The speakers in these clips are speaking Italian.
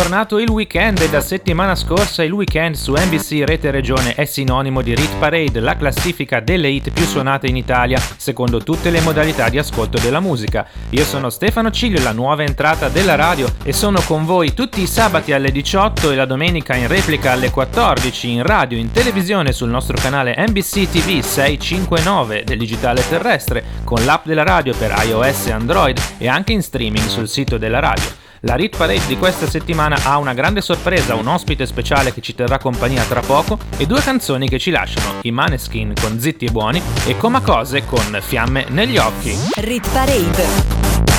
Tornato il weekend e da settimana scorsa il weekend su NBC Rete Regione è sinonimo di Rit Parade, la classifica delle hit più suonate in Italia secondo tutte le modalità di ascolto della musica. Io sono Stefano Ciglio, la nuova entrata della radio e sono con voi tutti i sabati alle 18 e la domenica in replica alle 14 in radio, in televisione sul nostro canale NBC TV 659 del digitale terrestre con l'app della radio per iOS e Android e anche in streaming sul sito della radio. La Rit Parade di questa settimana ha una grande sorpresa, un ospite speciale che ci terrà compagnia tra poco e due canzoni che ci lasciano, i Maneskin con Zitti e Buoni e Comacose con Fiamme negli occhi. Rit Parade.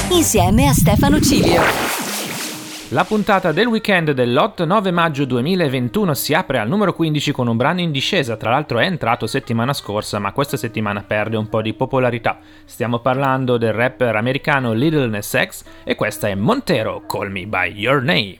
Insieme a Stefano Cilio. La puntata del weekend dell'8-9 maggio 2021 si apre al numero 15 con un brano in discesa, tra l'altro è entrato settimana scorsa ma questa settimana perde un po' di popolarità. Stiamo parlando del rapper americano Little Ness X e questa è Montero, Call Me By Your Name.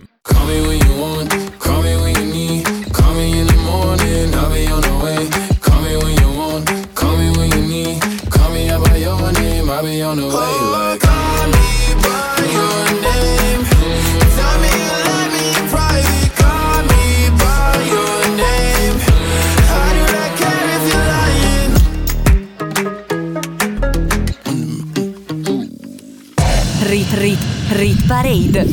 Parade.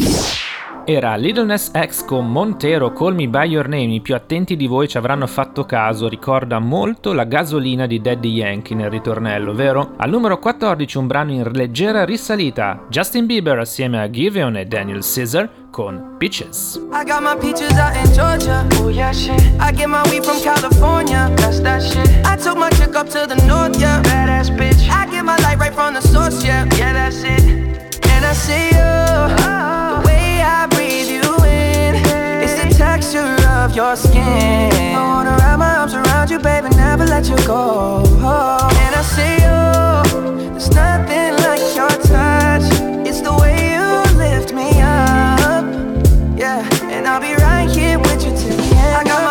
Era Little Ness X con Montero Call Me By Your Name, i più attenti di voi ci avranno fatto caso, ricorda molto la gasolina di Daddy Yankee nel ritornello, vero? Al numero 14 un brano in leggera risalita, Justin Bieber assieme a Giveon e Daniel Caesar con Peaches. I got my peaches out in Georgia, oh yeah shit. I get my weed from California, that's that shit. I took my chick up to the north, yeah, badass bitch. I get my light right from the source, yeah, yeah that's it. I see you, the way I breathe you in, it's the texture of your skin. I wanna wrap my arms around you, baby, never let you go. And I see you, there's nothing like your touch. It's the way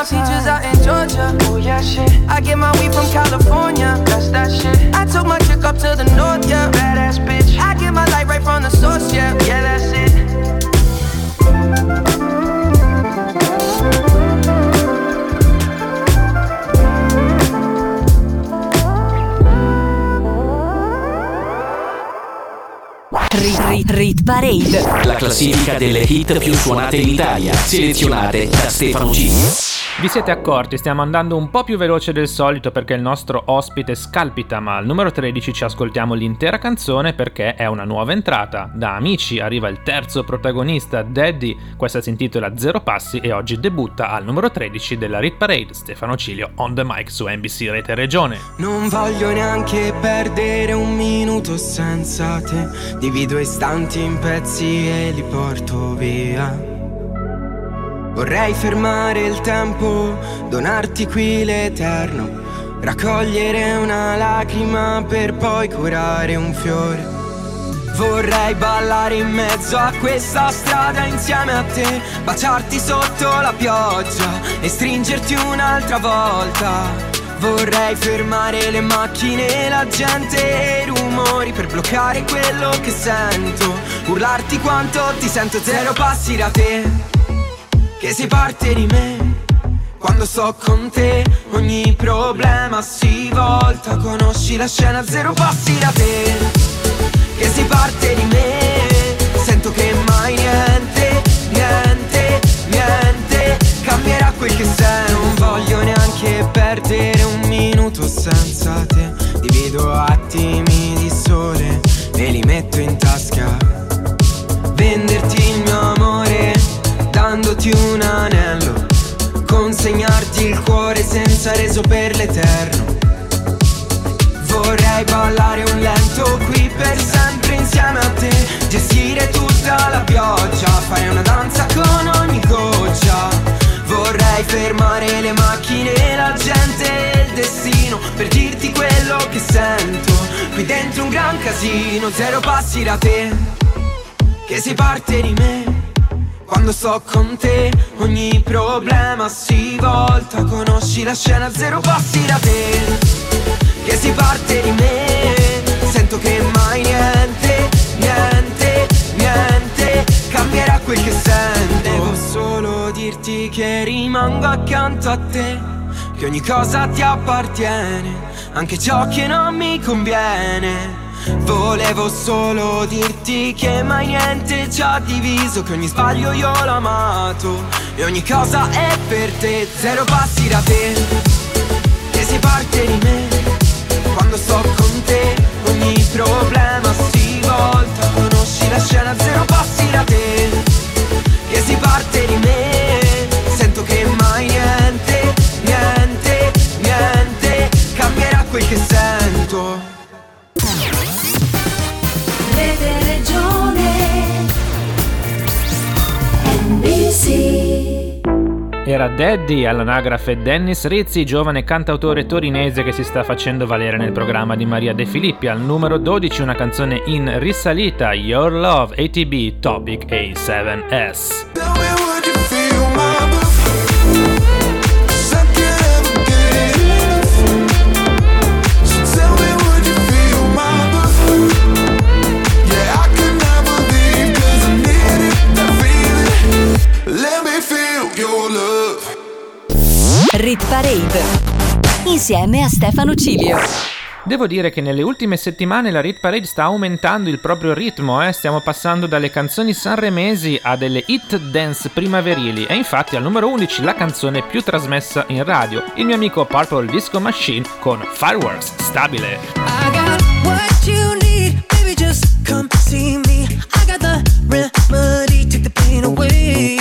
peaches out in Georgia, oh yeah, shit. I get my weed from California, that's that shit. I took my chick up to the north, yeah, badass bitch. I get my light right from the source, yeah, yeah, that's it. Rit Rit Rit Parade. La classifica delle hit più suonate in Italia, selezionate da Stefano G. Vi siete accorti, stiamo andando un po' più veloce del solito perché il nostro ospite scalpita, ma al numero 13 ci ascoltiamo l'intera canzone perché è una nuova entrata. Da Amici arriva il terzo protagonista, Daddy, questa si intitola Zero Passi e oggi debutta al numero 13 della Rit Parade, Stefano Cilio on the mic su NBC Rete Regione. Non voglio neanche perdere un minuto senza te, divido istanti in pezzi e li porto via. Vorrei fermare il tempo, donarti qui l'eterno, raccogliere una lacrima per poi curare un fiore. Vorrei ballare in mezzo a questa strada insieme a te, baciarti sotto la pioggia e stringerti un'altra volta. Vorrei fermare le macchine, la gente e i rumori per bloccare quello che sento, urlarti quanto ti sento zero passi da te che si parte di me. Quando sto con te ogni problema si volta, conosci la scena zero passi da te. Che si parte di me, sento che mai niente, niente, niente cambierà quel che sei. Non voglio neanche perdere un minuto senza te. Divido attimi di sole e li metto in tasca. Senza reso per l'eterno. Vorrei ballare un lento qui per sempre insieme a te, gestire tutta la pioggia, fare una danza con ogni goccia. Vorrei fermare le macchine, la gente e il destino per dirti quello che sento qui dentro un gran casino, zero passi da te, che si parte di me. Quando sto con te ogni problema si volta. Conosci la scena zero passi da te. Che si parte di me. Sento che mai niente, niente, niente. Cambierà quel che sento Devo solo dirti che rimango accanto a te. Che ogni cosa ti appartiene Anche ciò che non mi conviene Volevo solo dirti che mai niente ci ha diviso Che ogni sbaglio io l'ho amato. E ogni cosa è per te Zero passi da te. E si parte di me Daddy all'anagrafe Dennis Rizzi, giovane cantautore torinese che si sta facendo valere nel programma di Maria De Filippi. Al numero 12 una canzone in risalita, Your Love ATB Topic A7S. Rit Parade insieme a Stefano Cilio. Devo dire che nelle ultime settimane la Rit Parade sta aumentando il proprio ritmo, eh? stiamo passando dalle canzoni sanremesi a delle hit dance primaverili e infatti al numero 11 la canzone più trasmessa in radio, il mio amico Purple Disco Machine con Fireworks Stabile. I got what you need, baby. Just come see me. I got the remedy, take the pain away.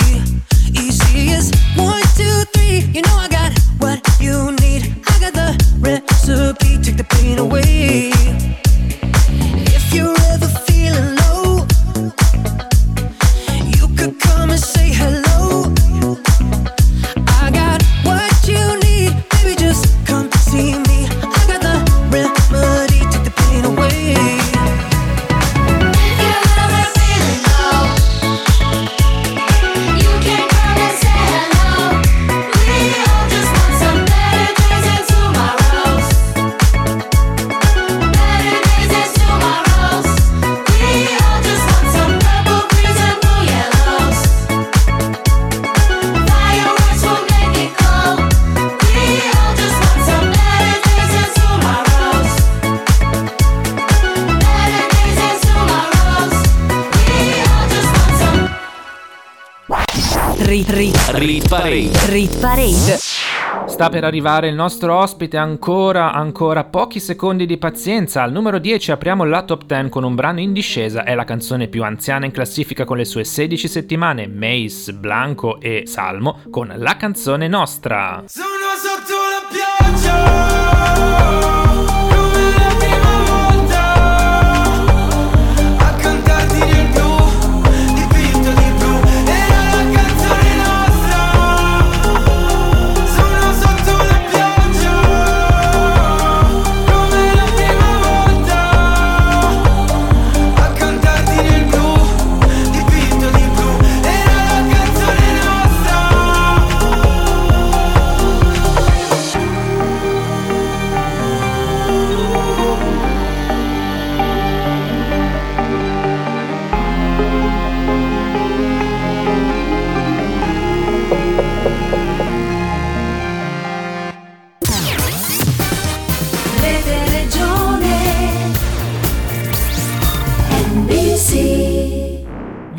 Parade. Rit Parade. Sta per arrivare il nostro ospite, ancora, ancora pochi secondi di pazienza. Al numero 10 apriamo la top 10 con un brano in discesa, è la canzone più anziana in classifica con le sue 16 settimane, Mace, Blanco e Salmo, con la canzone nostra. Sono sotto la pioggia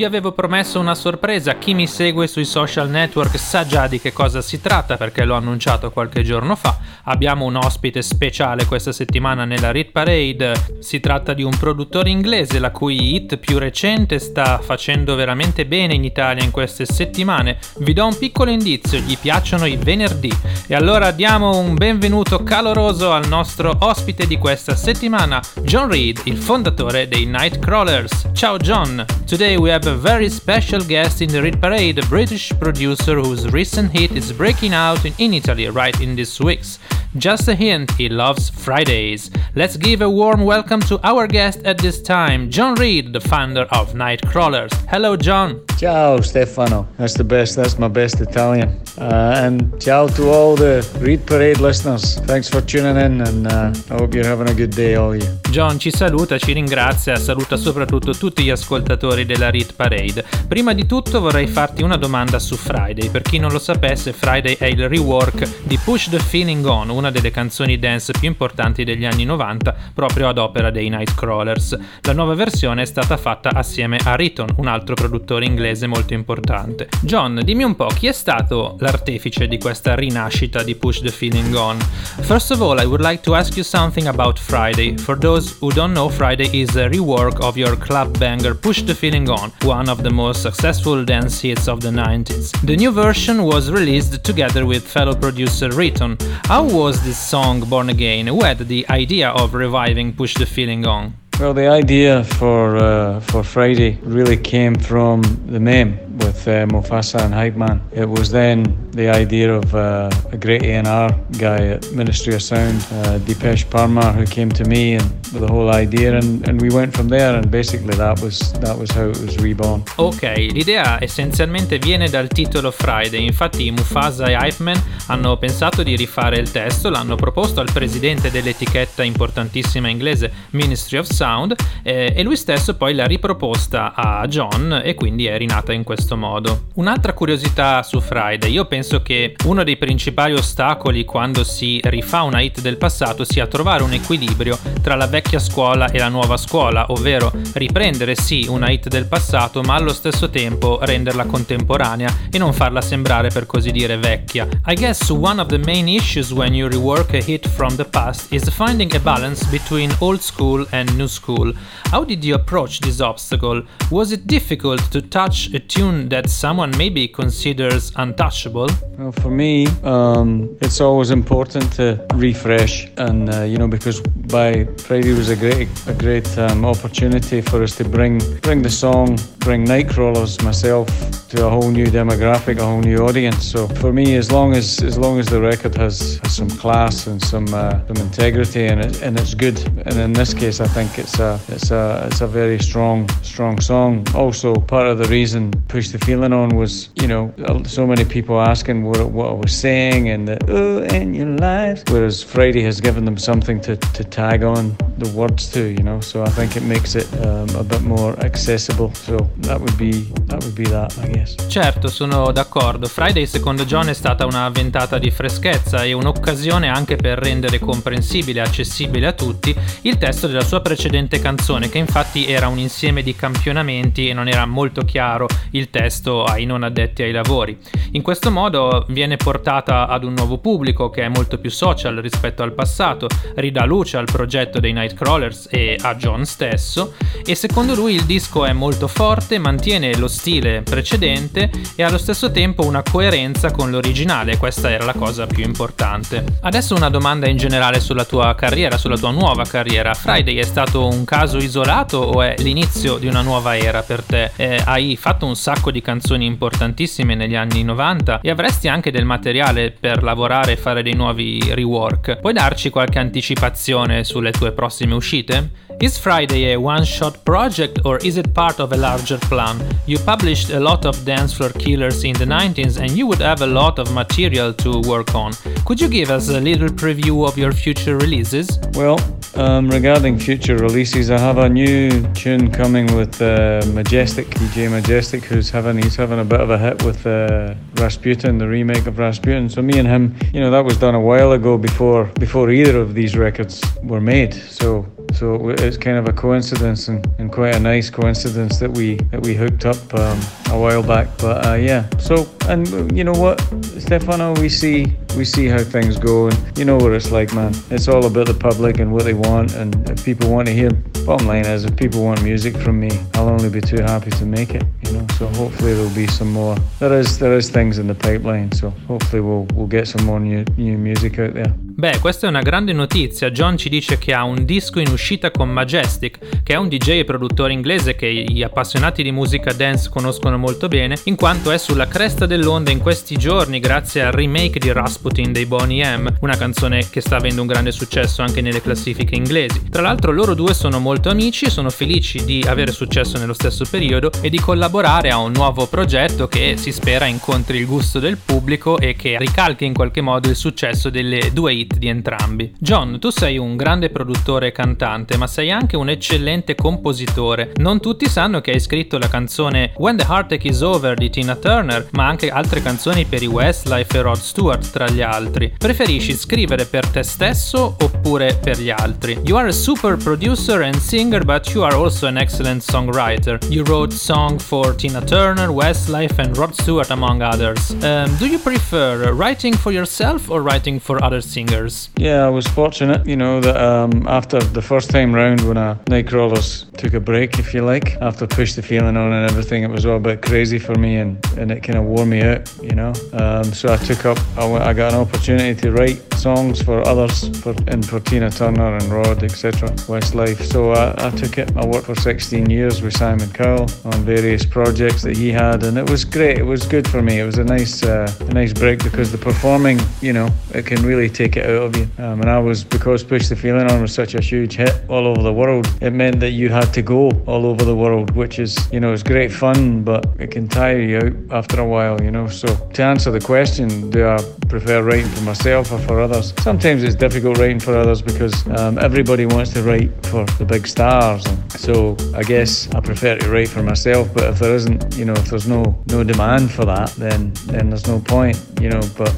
avevo promesso una sorpresa, chi mi segue sui social network sa già di che cosa si tratta perché l'ho annunciato qualche giorno fa. Abbiamo un ospite speciale questa settimana nella Rit Parade, si tratta di un produttore inglese la cui hit più recente sta facendo veramente bene in Italia in queste settimane. Vi do un piccolo indizio, gli piacciono i venerdì. E allora diamo un benvenuto caloroso al nostro ospite di questa settimana, John Reed, il fondatore dei Nightcrawlers. Ciao John, today we have a very special guest in the Read Parade, a British producer whose recent hit is breaking out in, in Italy right in these weeks. Just a hint, he loves Fridays. Let's give a warm welcome to our guest at this time, John Reed, the founder of Nightcrawlers. Hello, John. Ciao Stefano, that's the best, that's my best Italian. Uh, and ciao to all the Read Parade listeners. Thanks for tuning in and uh, I hope you're having a good day, all you. John ci saluta, ci ringrazia, saluta soprattutto tutti gli ascoltatori della Read Parade. Prima di tutto vorrei farti una domanda su Friday. Per chi non lo sapesse, Friday è il rework di Push the Feeling On, una delle canzoni dance più importanti degli anni 90, proprio ad opera dei Nightcrawlers. La nuova versione è stata fatta assieme a Riton, un altro produttore inglese molto importante. John, dimmi un po' chi è stato l'artefice di questa rinascita di Push the Feeling On. First of all, I would like to ask you something about Friday. For those who don't know, Friday is a rework of your club banger Push the Feeling On, one of the most successful dance hits of the 90s. The new version was released together with fellow producer Riton. How was this song born again? Who had the idea of reviving Push the Feeling On? Well, the idea for uh, for Friday really came from the name with uh, Mufasa and Hype Man. It was then the idea of uh, a great A&R guy at Ministry of Sound, uh, Deepesh Parmar, who came to me and with the whole idea, and, and we went from there. And basically, that was that was how it was reborn. Ok, l'idea essenzialmente viene dal titolo Friday, infatti Mufasa e Hypeman hanno pensato di rifare il testo, l'hanno proposto al presidente dell'etichetta importantissima inglese Ministry of Sound eh, e lui stesso poi l'ha riproposta a John e quindi è rinata in questo modo. Un'altra curiosità su Friday, io penso che uno dei principali ostacoli quando si rifà una hit del passato sia trovare un equilibrio tra la vecchia scuola e la nuova scuola, ovvero riprendere sì una hit del passato ma allo stesso tempo renderla contemporanea e non farla sembrare per così dire vecchia. I guess one of the main issues when you rework a hit from the past is finding a balance between old school and new school. How did you approach this obstacle? Was it difficult to touch a tune that someone maybe considers untouchable? Well, for me, um, it's always important to refresh, and uh, you know, because by Friday was a great, a great um, opportunity for us to bring, bring the song, bring Nightcrawlers, myself, to a whole new demographic, a whole new audience. So for me, as long as, as long as the record has, has some class and some, uh, some integrity, and it, and it's good, and in this case, I think it's a, it's a, it's a very strong, strong song. Also, part of the reason Push the Feeling On was, you know, so many people asking what, what I was saying and the oh in your lives, whereas Friday has given them something to, to tag on the words to, you know. So I think it makes it um, a bit more accessible. So that would be that would be that, I guess. Certo, sono d'accordo. Friday secondo John è stata una ventata di freschezza e un'occasione anche per rendere comprensibile accessibile a tutti il testo della sua precedente canzone, che infatti era un insieme di campionamenti e non era molto chiaro il testo ai non addetti ai lavori. In questo modo viene portata ad un nuovo pubblico che è molto più social rispetto al passato, ridà luce al progetto dei Nightcrawlers e a John stesso e secondo lui il disco è molto forte, mantiene lo stile precedente e allo stesso tempo una coerenza con l'originale, questa era la cosa più importante. Adesso una domanda in generale sulla tua carriera, sulla tua nuova carriera. Friday è stato un caso isolato o è l'inizio di una nuova era per te? Eh, hai fatto un sacco di canzoni importantissime negli anni 90 e avresti anche del materiale per lavorare e fare dei nuovi rework. Puoi darci qualche anticipazione sulle tue prossime uscite? Is Friday a one shot project or is it part of a larger plan? You published a lot of dance floor killers in the 90s and you would have a lot of material to work on. Could you give us a little preview of your future releases? Well, um, regarding future releases, I have a new tune coming with uh, Majestic, DJ Majestic, who's having he's having a bit of a hit with uh, Rasputin, the remake of Rasputin. So me and him, you know, that was done a while ago before before either of these records were made. So so it's kind of a coincidence and, and quite a nice coincidence that we that we hooked up um, a while back. But uh, yeah, so and you know what, Stefano, we see we see how things go, and you know what it's like, man. It's all about the public and what they want, and if people want to hear. Bottom line is, if people want music from me, I'll only be too happy to make it. You know, so hopefully there'll be some more. There is there is things in the pipeline, so hopefully we'll we'll get some more new new music out there. Beh, questa è una grande notizia. John ci dice che ha un disco in uscita con Majestic, che è un DJ e produttore inglese che gli appassionati di musica dance conoscono molto bene, in quanto è sulla cresta dell'onda in questi giorni grazie al remake di Rasputin dei Boney M, una canzone che sta avendo un grande successo anche nelle classifiche inglesi. Tra l'altro loro due sono molto amici sono felici di avere successo nello stesso periodo e di collaborare a un nuovo progetto che si spera incontri il gusto del pubblico e che ricalchi in qualche modo il successo delle due hit di entrambi. John, tu sei un grande produttore e cantante, ma sei anche un eccellente compositore. Non tutti sanno che hai scritto la canzone When the Heartache is Over di Tina Turner, ma anche altre canzoni per i Westlife e Rod Stewart tra gli altri. Preferisci scrivere per te stesso oppure per gli altri? You are a super producer and singer, but you are also an excellent songwriter. You wrote song for Tina Turner, Westlife and Rod Stewart among others. Um, do you prefer writing for yourself or writing for other singers? Yeah, I was fortunate, you know, that um, after the first time round when uh, Nightcrawlers took a break, if you like, after Push the Feeling On and everything, it was all a bit crazy for me and, and it kind of wore me out, you know. Um, so I took up, I got an opportunity to write songs for others, for, and for Tina Turner and Rod, etc., Westlife. So I, I took it. I worked for 16 years with Simon Cowell on various projects that he had, and it was great. It was good for me. It was a nice, uh, a nice break because the performing, you know, it can really take it out of you. Um, and I was because Push the Feeling On was such a huge hit all over the world. It meant that you had to go all over the world, which is, you know, it's great fun, but it can tire you out after a while, you know. So to answer the question, do I prefer writing for myself or for others? Sometimes it's difficult writing for others because um, everybody wants to write for the big stars. And so I guess I prefer to write for myself. But if there isn't, you know, if there's no no demand for that, then then there's no point, you know. But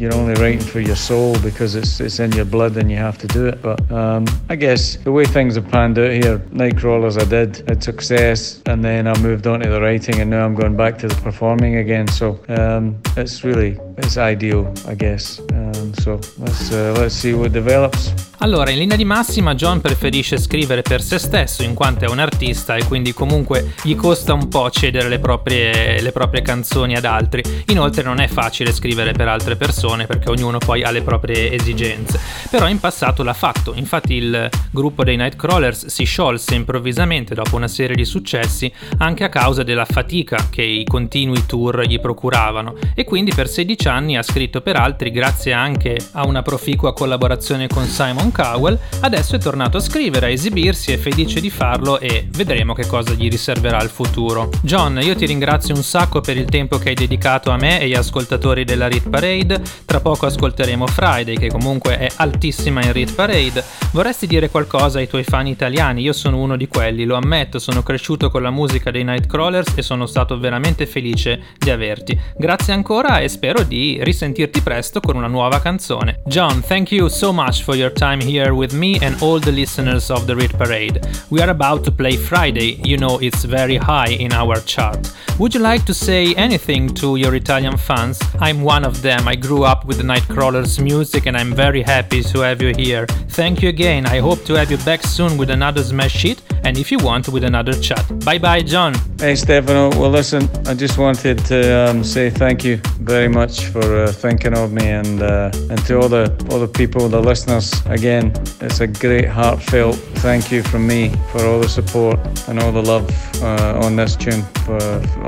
you're only writing for your soul because it's it's in your blood and you have to do it. But um, I guess the way things have panned out here, Nightcrawlers I did had success, and then I moved on to the writing, and now I'm going back to the performing again. So um, it's really it's ideal, I guess. Um, so let's uh, let's see what develops. Allora, in linea di massima, John preferisce scrivere per se stesso in quanto è un artista e quindi comunque gli costa un po' cedere le proprie, le proprie canzoni ad altri. Inoltre non è facile scrivere per altre persone perché ognuno poi ha le proprie esigenze. Però in passato l'ha fatto, infatti il gruppo dei Nightcrawlers si sciolse improvvisamente dopo una serie di successi anche a causa della fatica che i continui tour gli procuravano e quindi per 16 anni ha scritto per altri grazie anche a una proficua collaborazione con Simon Cowell, adesso è tornato a scrivere, a esibirsi, è felice di farlo e vedremo che cosa gli riserverà il futuro. John, io ti ringrazio un sacco per il tempo che hai dedicato a me e agli ascoltatori della Rit Parade. Tra poco ascolteremo Friday, che comunque è altissima in Rit Parade. Vorresti dire qualcosa ai tuoi fan italiani? Io sono uno di quelli, lo ammetto, sono cresciuto con la musica dei Nightcrawlers e sono stato veramente felice di averti. Grazie ancora e spero di risentirti presto con una nuova canzone. John, thank you so much for your time here with me and all the listeners of the Rit Parade. We are about to play Friday, you know it's very high in our chart. Would you like to say anything to your Italian fans? I'm one of them. I grew up with the Nightcrawlers music and I'm very happy to have you here. Thank you again. I hope to have you back soon with another smash hit and if you want with another chat. Bye bye, John. Hey Stefano, well listen, I just wanted to um, say thank you very much for uh, thinking of me and uh, and to all the all the people, the listeners. Again, it's a great heartfelt thank you from me for all the support and all the love uh, on this tune for,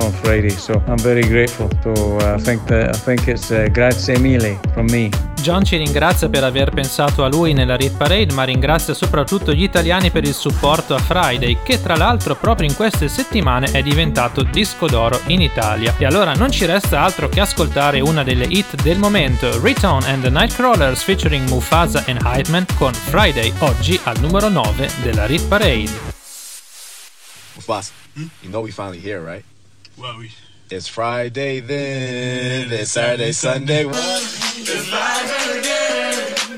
on Friday. So I'm very grateful. So uh, I think that I think it's uh, grazie mille from me. John ci ringrazia per aver pensato a lui nella Rit Parade, ma ringrazia soprattutto gli italiani per il supporto a Friday, che tra l'altro proprio in queste settimane è diventato disco d'oro in Italia. E allora non ci resta altro che ascoltare una delle hit del momento, Return and the Nightcrawlers featuring Mufasa and Hypeman con Friday, oggi al numero 9 della Rit Parade. Mufasa, you know we finally here, right? Well, we. It's Friday then, it's Saturday, Sunday. It's Friday again.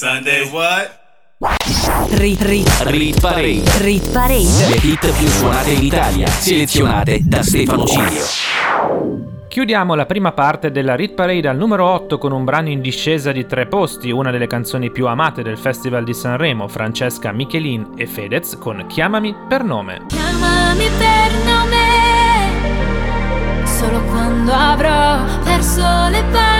Sunday, what? Rit, rit, Rit Parade. rit parade. Le hit più suonate in Italia, selezionate da Stefano Cilio. Chiudiamo la prima parte della Rit Parade al numero 8 con un brano in discesa di tre posti, una delle canzoni più amate del Festival di Sanremo, Francesca Michelin e Fedez con Chiamami per nome. Chiamami per nome, solo quando avrò perso le parole.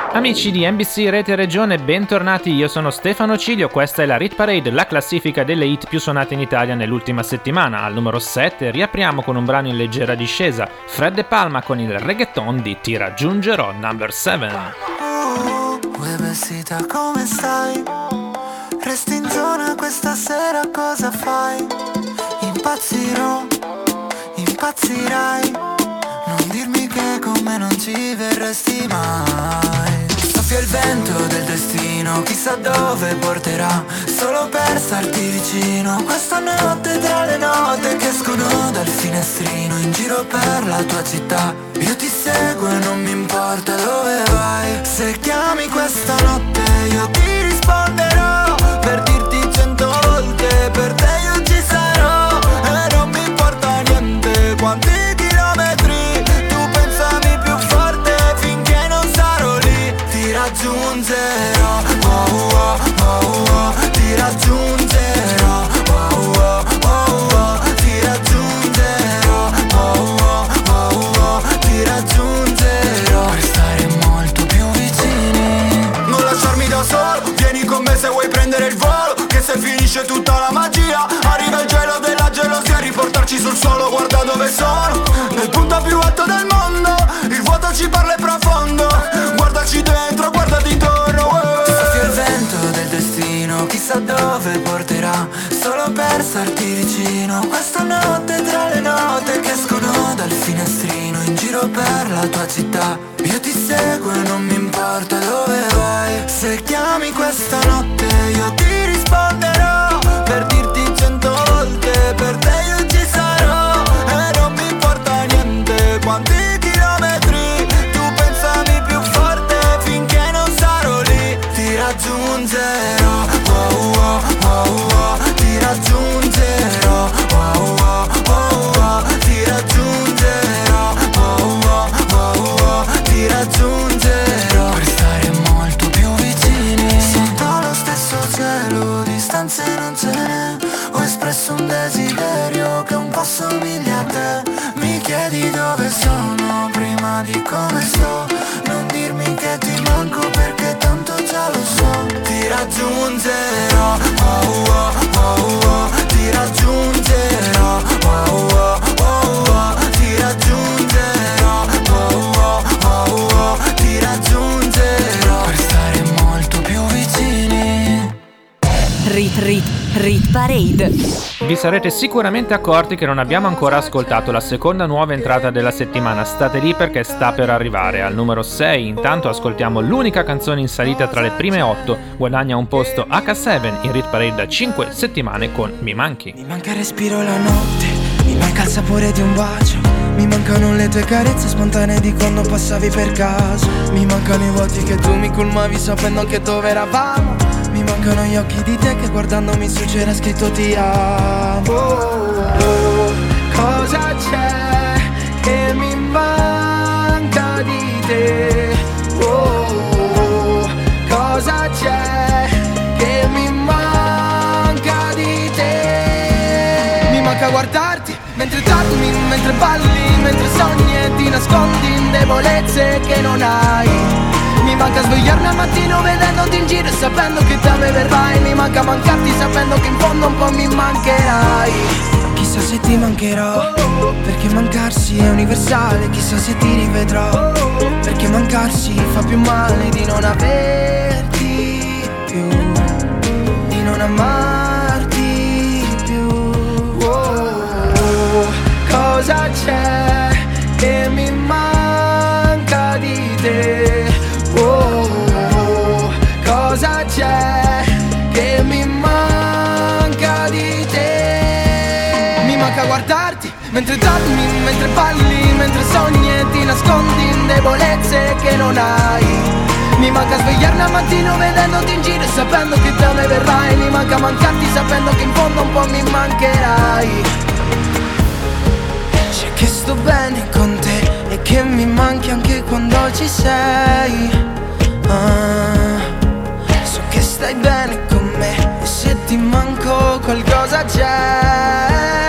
Amici di NBC Rete Regione, bentornati, io sono Stefano Cilio, questa è la Rit Parade, la classifica delle hit più suonate in Italia nell'ultima settimana. Al numero 7 riapriamo con un brano in leggera discesa, Fred De Palma con il reggaeton di Ti raggiungerò, number 7. Uè vestita come stai? Resti in zona questa sera cosa fai? Impazzirò, impazzirai Non dirmi che con me non ci verresti mai Soffia il vento del destino, chissà dove porterà Solo per starti vicino. Questa notte tra le note che escono dal finestrino In giro per la tua città. Io ti seguo e non mi importa dove vai. Se chiami questa notte io ti risponderò Rit Rit Rit Parade. Vi sarete sicuramente accorti che non abbiamo ancora ascoltato la seconda nuova entrata della settimana. State lì perché sta per arrivare. Al numero 6, intanto, ascoltiamo l'unica canzone in salita tra le prime 8. Guadagna un posto H7 in Rit Parade da 5 settimane con Mi Manchi. Mi manca il respiro la notte, mi manca il sapore di un bacio. Mi mancano le tue carezze spontanee di quando passavi per caso. Mi mancano i vuoti che tu mi colmavi sapendo anche dove eravamo. Mi mancano gli occhi di te che guardandomi su c'era scritto ti amo. Oh, cosa c'è che mi manca di te? Oh, cosa c'è che mi manca di te? Mi manca guardarti mentre dormi, mentre balli, mentre sogni ti nascondi in debolezze che non hai. Mi manca svegliarmi al mattino vedendoti in giro e sapendo che da verrai Mi manca mancarti sapendo che in fondo un po' mi mancherai. Chissà se ti mancherò Perché mancarsi è universale. Chissà se ti rivedrò Perché mancarsi fa più male di non averti più Di non amarti più. Oh, Cosa c'è che mi manca di te? Oh, cosa c'è che mi manca di te? Mi manca guardarti mentre dormi, mentre balli, mentre sogni e ti nascondi in debolezze che non hai. Mi manca svegliarmi al mattino vedendoti in giro e sapendo che da me verrai. Mi manca mancarti sapendo che in fondo un po' mi mancherai. C'è che sto bene con te e che mi manchi anche quando ci sei. Ah, so che stai bene con me e se ti manco qualcosa c'è.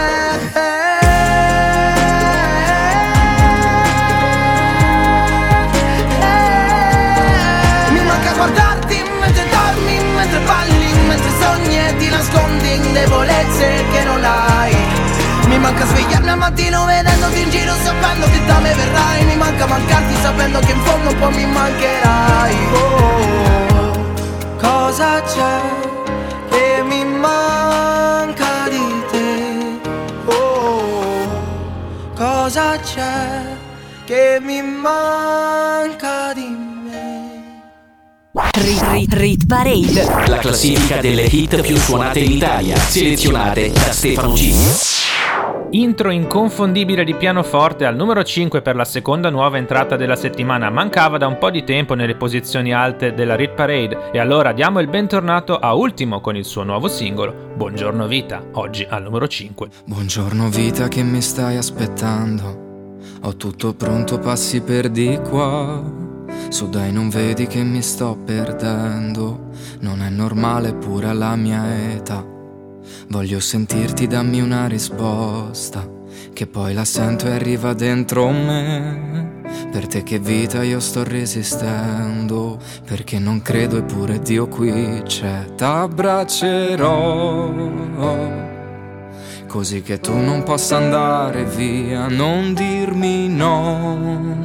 Mentre balli, mentre sogni e ti nascondi che non hai. Mi manca svegliarmi al mattino vedendoti in giro sapendo che da me verrai Mi manca mancarti sapendo che in fondo un po' mi mancherai Oh, cosa c'è che mi manca di te? Oh, cosa c'è che mi manca di me? Rit Rit Rit Parade. La classifica delle hit più suonate in Italia, selezionate da Stefano G. Intro inconfondibile di pianoforte al numero 5 per la seconda nuova entrata della settimana. Mancava da un po' di tempo nelle posizioni alte della Rit Parade e allora diamo il bentornato a Ultimo con il suo nuovo singolo Buongiorno Vita, oggi al numero 5. Buongiorno vita che mi stai aspettando. Ho tutto pronto, passi per di qua. Su dai, non vedi che mi sto perdendo. Non è normale pure alla mia età. Voglio sentirti, dammi una risposta. Che poi la sento e arriva dentro me. Per te che vita io sto resistendo. Perché non credo eppure Dio qui c'è. T'abbraccerò. Così che tu non possa andare via, non dirmi no.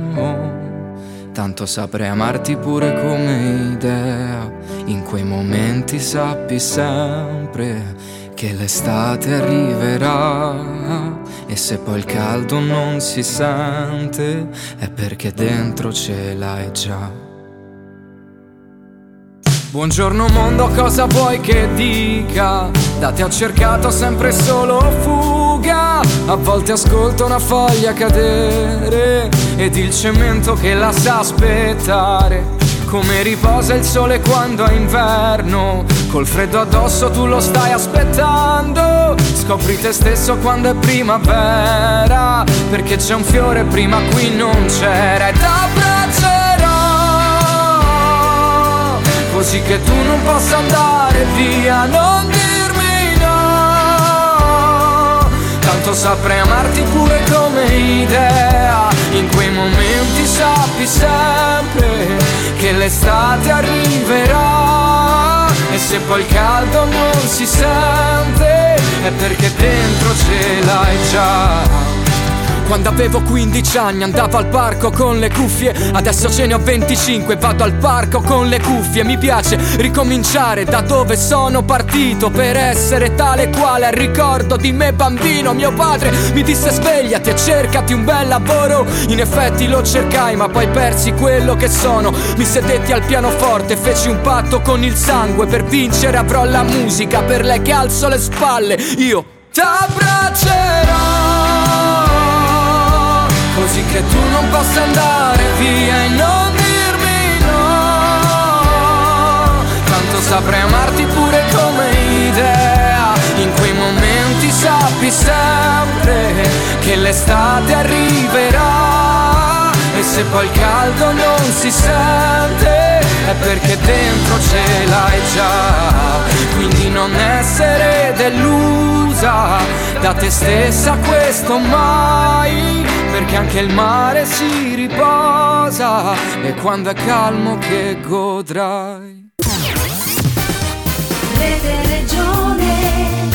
Tanto saprei amarti pure come idea. In quei momenti sappi sempre che l'estate arriverà E se poi il caldo non si sente, è perché dentro ce l'hai già. Buongiorno mondo, cosa vuoi che dica? Da te ho cercato sempre solo fuga. A volte ascolto una foglia cadere ed il cemento che la sa aspettare. Come riposa il sole quando è inverno, col freddo addosso tu lo stai aspettando. Scopri te stesso quando è primavera, perché c'è un fiore prima qui non c'era. E t'abbraccerò così che tu non possa andare via, non dirmi no. Tanto saprei amarti pure come idea, in quei momenti sappi sempre che l'estate arriverà. E se poi il caldo non si sente, è perché dentro ce l'hai già. Quando avevo 15 anni andavo al parco con le cuffie. Adesso ce ne ho 25 vado al parco con le cuffie. Mi piace ricominciare da dove sono partito Per essere tale quale. Al ricordo di me bambino Mio padre mi disse svegliati e cercati un bel lavoro. In effetti lo cercai ma poi persi quello che sono. Mi sedetti al pianoforte feci un patto con il sangue. Per vincere avrò la musica per lei che alzo le spalle. Io t'abbraccerò Così che tu non possa andare via e non dirmi no Tanto saprei amarti pure come idea. In quei momenti sappi sempre Che l'estate arriverà. E se poi il caldo non si sente È perché dentro ce l'hai già. Quindi non essere delusa Da te stessa questo mai perché anche il mare si riposa e quando è calmo che godrai. Rete Regione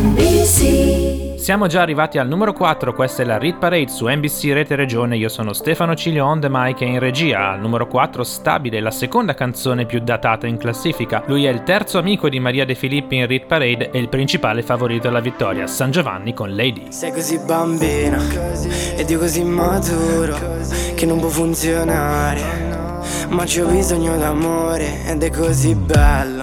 NBC Siamo già arrivati al numero 4, questa è la Rit Parade su NBC Rete Regione, io sono Stefano Cilio on the mic e in regia. Al numero 4 stabile, la seconda canzone più datata in classifica. Lui è il terzo amico di Maria De Filippi in Rit Parade e il principale favorito alla vittoria, San Giovanni con Lady. Sei così bambina ed io così maturo che non può funzionare. Ma c'ho bisogno d'amore ed è così bello.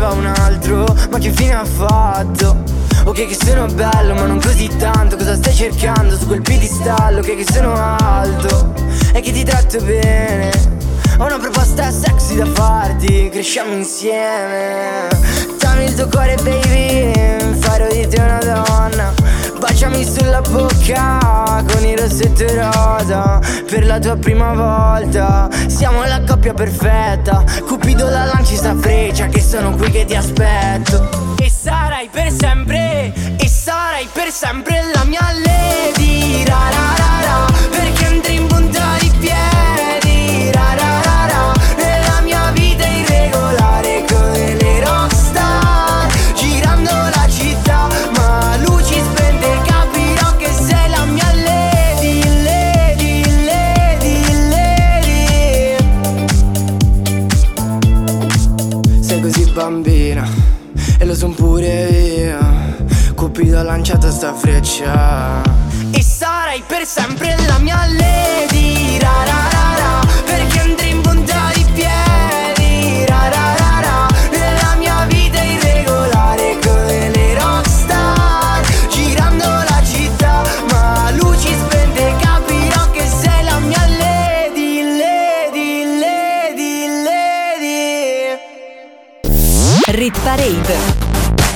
piaceva un altro, ma che fine ha fatto? Ok che sono bello ma non così tanto Cosa stai cercando su quel piedistallo? Ok che sono alto e che ti tratto bene Ho una proposta sexy da farti Cresciamo insieme Dammi il tuo cuore baby Farò di te una donna. Baciami sulla bocca con il rossetto rosa Per la tua prima volta. Siamo la coppia perfetta Cupido la lanci sta freccia Che sono qui che ti aspetto. E sarai per sempre E sarai per sempre la mia lady ra, ra, ra, Cupido ha lanciato sta freccia. E sarai per sempre la mia lady ra,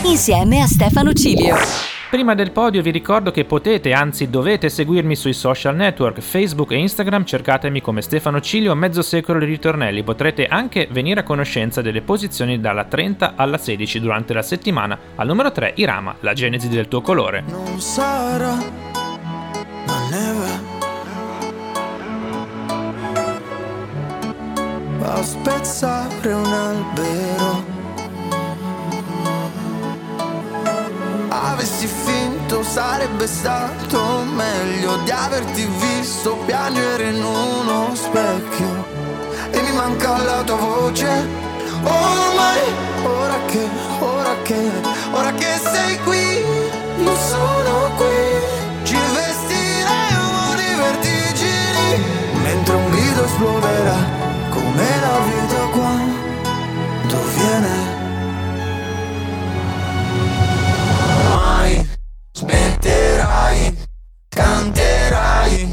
insieme a Stefano Cilio. Prima del podio vi ricordo che potete, anzi dovete seguirmi sui social network, Facebook e Instagram, cercatemi come Stefano Cilio, mezzo secolo di ritornelli. Potrete anche venire a conoscenza delle posizioni dalla 30 alla 16 durante la settimana. Al numero 3 Irama, la genesi del tuo colore. Non sarà la neve a spezzare un albero. Avessi finto sarebbe stato meglio di averti visto piangere in uno specchio. E mi manca la tua voce. Ormai, ora che, ora che, ora che sei qui, io sono qui. Ci vestiremo di vertigini mentre un grido esploderà smetterai, canterai,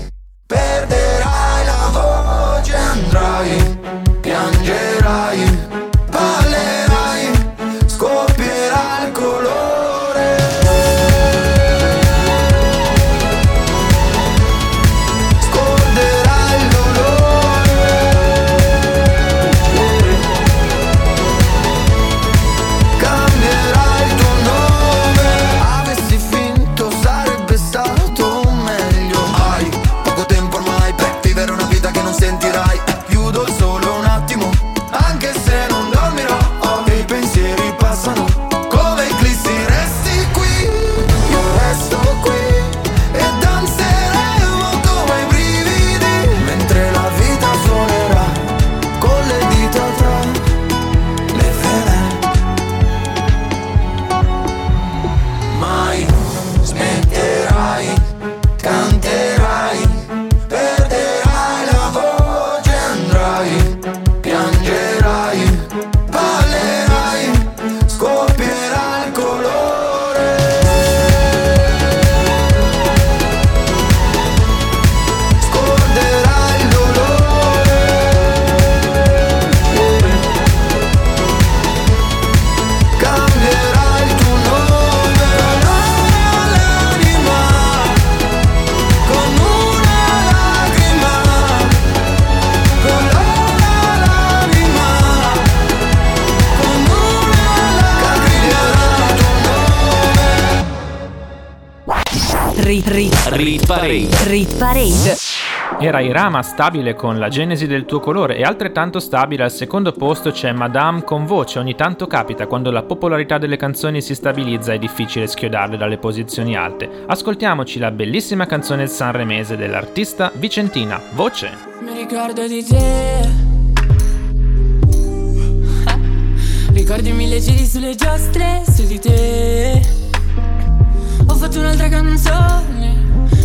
Rit, rit, Rit Parade. rit parade. Era Irama stabile con la genesi del tuo colore e altrettanto stabile al secondo posto c'è Madame con voce. Ogni tanto capita, quando la popolarità delle canzoni si stabilizza è difficile schiodarle dalle posizioni alte. Ascoltiamoci la bellissima canzone sanremese dell'artista Vicentina, Voce. Mi ricordo di te. Ricordi mille giri sulle giostre su di te. Ho fatto un'altra canzone.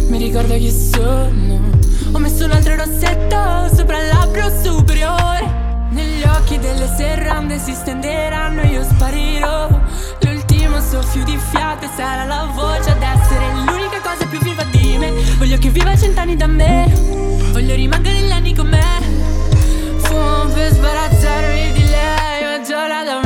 Mi ricordo chi sono. Ho messo un altro rossetto sopra il labbro superiore. Negli occhi delle serrande si stenderanno e io sparirò. L'ultimo soffio di fiato sarà la voce ad essere l'unica cosa più viva di me. Voglio che viva cent'anni da me. Voglio rimanere negli anni con me. Fumo per sbarazzarmi di lei, ma giora da me.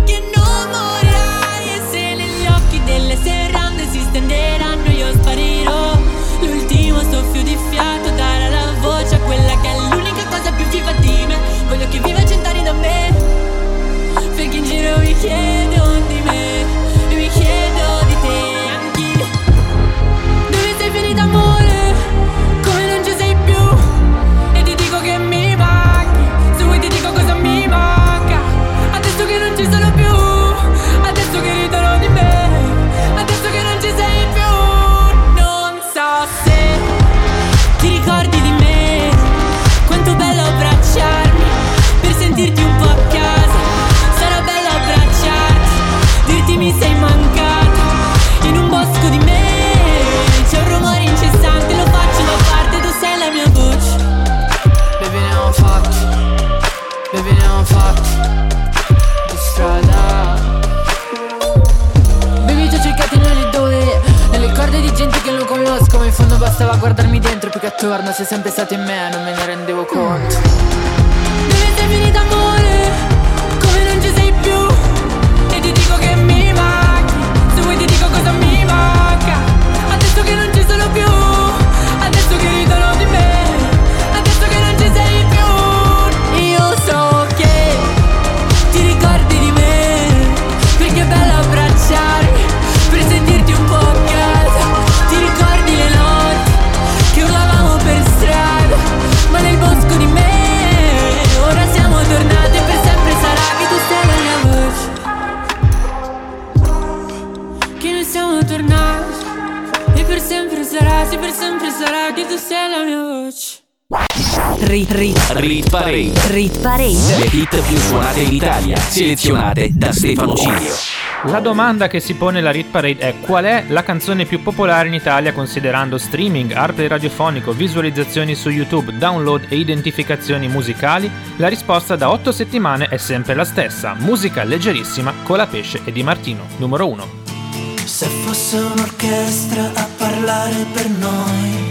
occhi delle serrande si stenderanno, io sparirò. L'ultimo soffio di fiato darà la voce a quella che è l'unica cosa più viva di me. Voglio che viva cent'anni da me. Perché in giro mi chiedo fondo bastava guardarmi dentro più che attorno Sei sempre stato in me, non me ne rendevo conto Dove sei finito amore? Rit, rit, Rit Parade. rit parade. Le hit più suonate in Italia, selezionate da Stefano Cilio. La domanda che si pone la Rit Parade è qual è la canzone più popolare in Italia considerando streaming, airplay radiofonico, visualizzazioni su YouTube, download e identificazioni musicali? La risposta da 8 settimane è sempre la stessa, musica leggerissima, Colapesce e Di Martino, numero 1. Se fosse un'orchestra a parlare per noi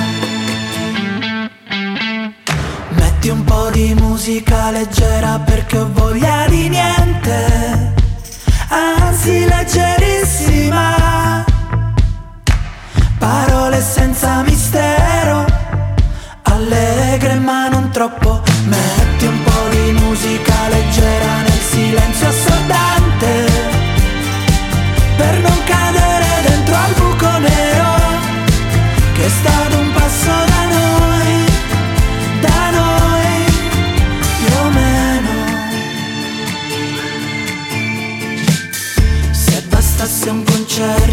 Metti un po' di musica leggera perché ho voglia di niente, anzi leggerissima. Parole senza mistero, allegre ma non troppo. Metti un po' di musica leggera nel silenzio assordante, per non cadere dentro al buco nero che sta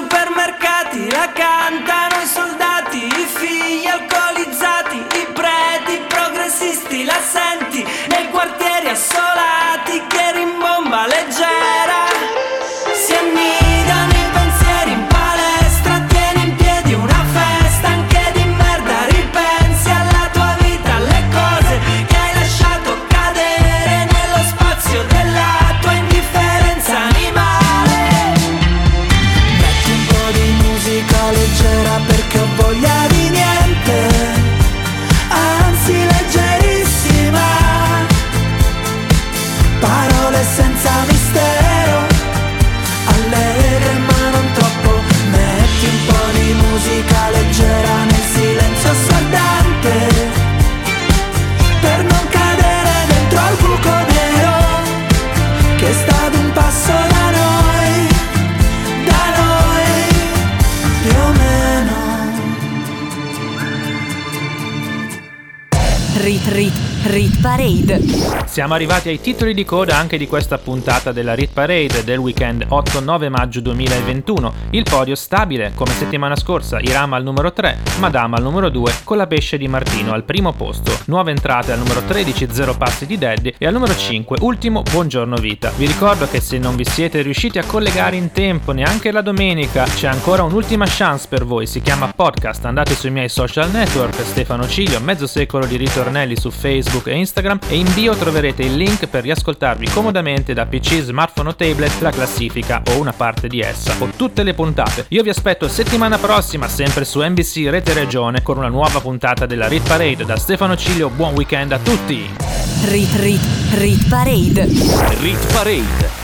dentro ai Parade. Siamo arrivati ai titoli di coda anche di questa puntata della Rit Parade del weekend 8-9 maggio 2021. Il podio stabile, come settimana scorsa, Irama al numero 3, Madama al numero 2, con la pesce di Martino al primo posto. Nuove entrate al numero 13, Zero Passi di Daddy e al numero 5, ultimo Buongiorno Vita. Vi ricordo che se non vi siete riusciti a collegare in tempo neanche la domenica, c'è ancora un'ultima chance per voi, si chiama podcast. Andate sui miei social network, Stefano Ciglio, mezzo secolo di ritornelli su Facebook e Instagram e in bio troverete il link per riascoltarvi comodamente da PC, smartphone o tablet la classifica o una parte di essa o tutte le puntate. Io vi aspetto settimana prossima sempre su NBC Rete Regione con una nuova puntata della Rit Parade da Stefano Ciglio. Buon weekend a tutti! Rit Rit Rit Parade. Rit Parade.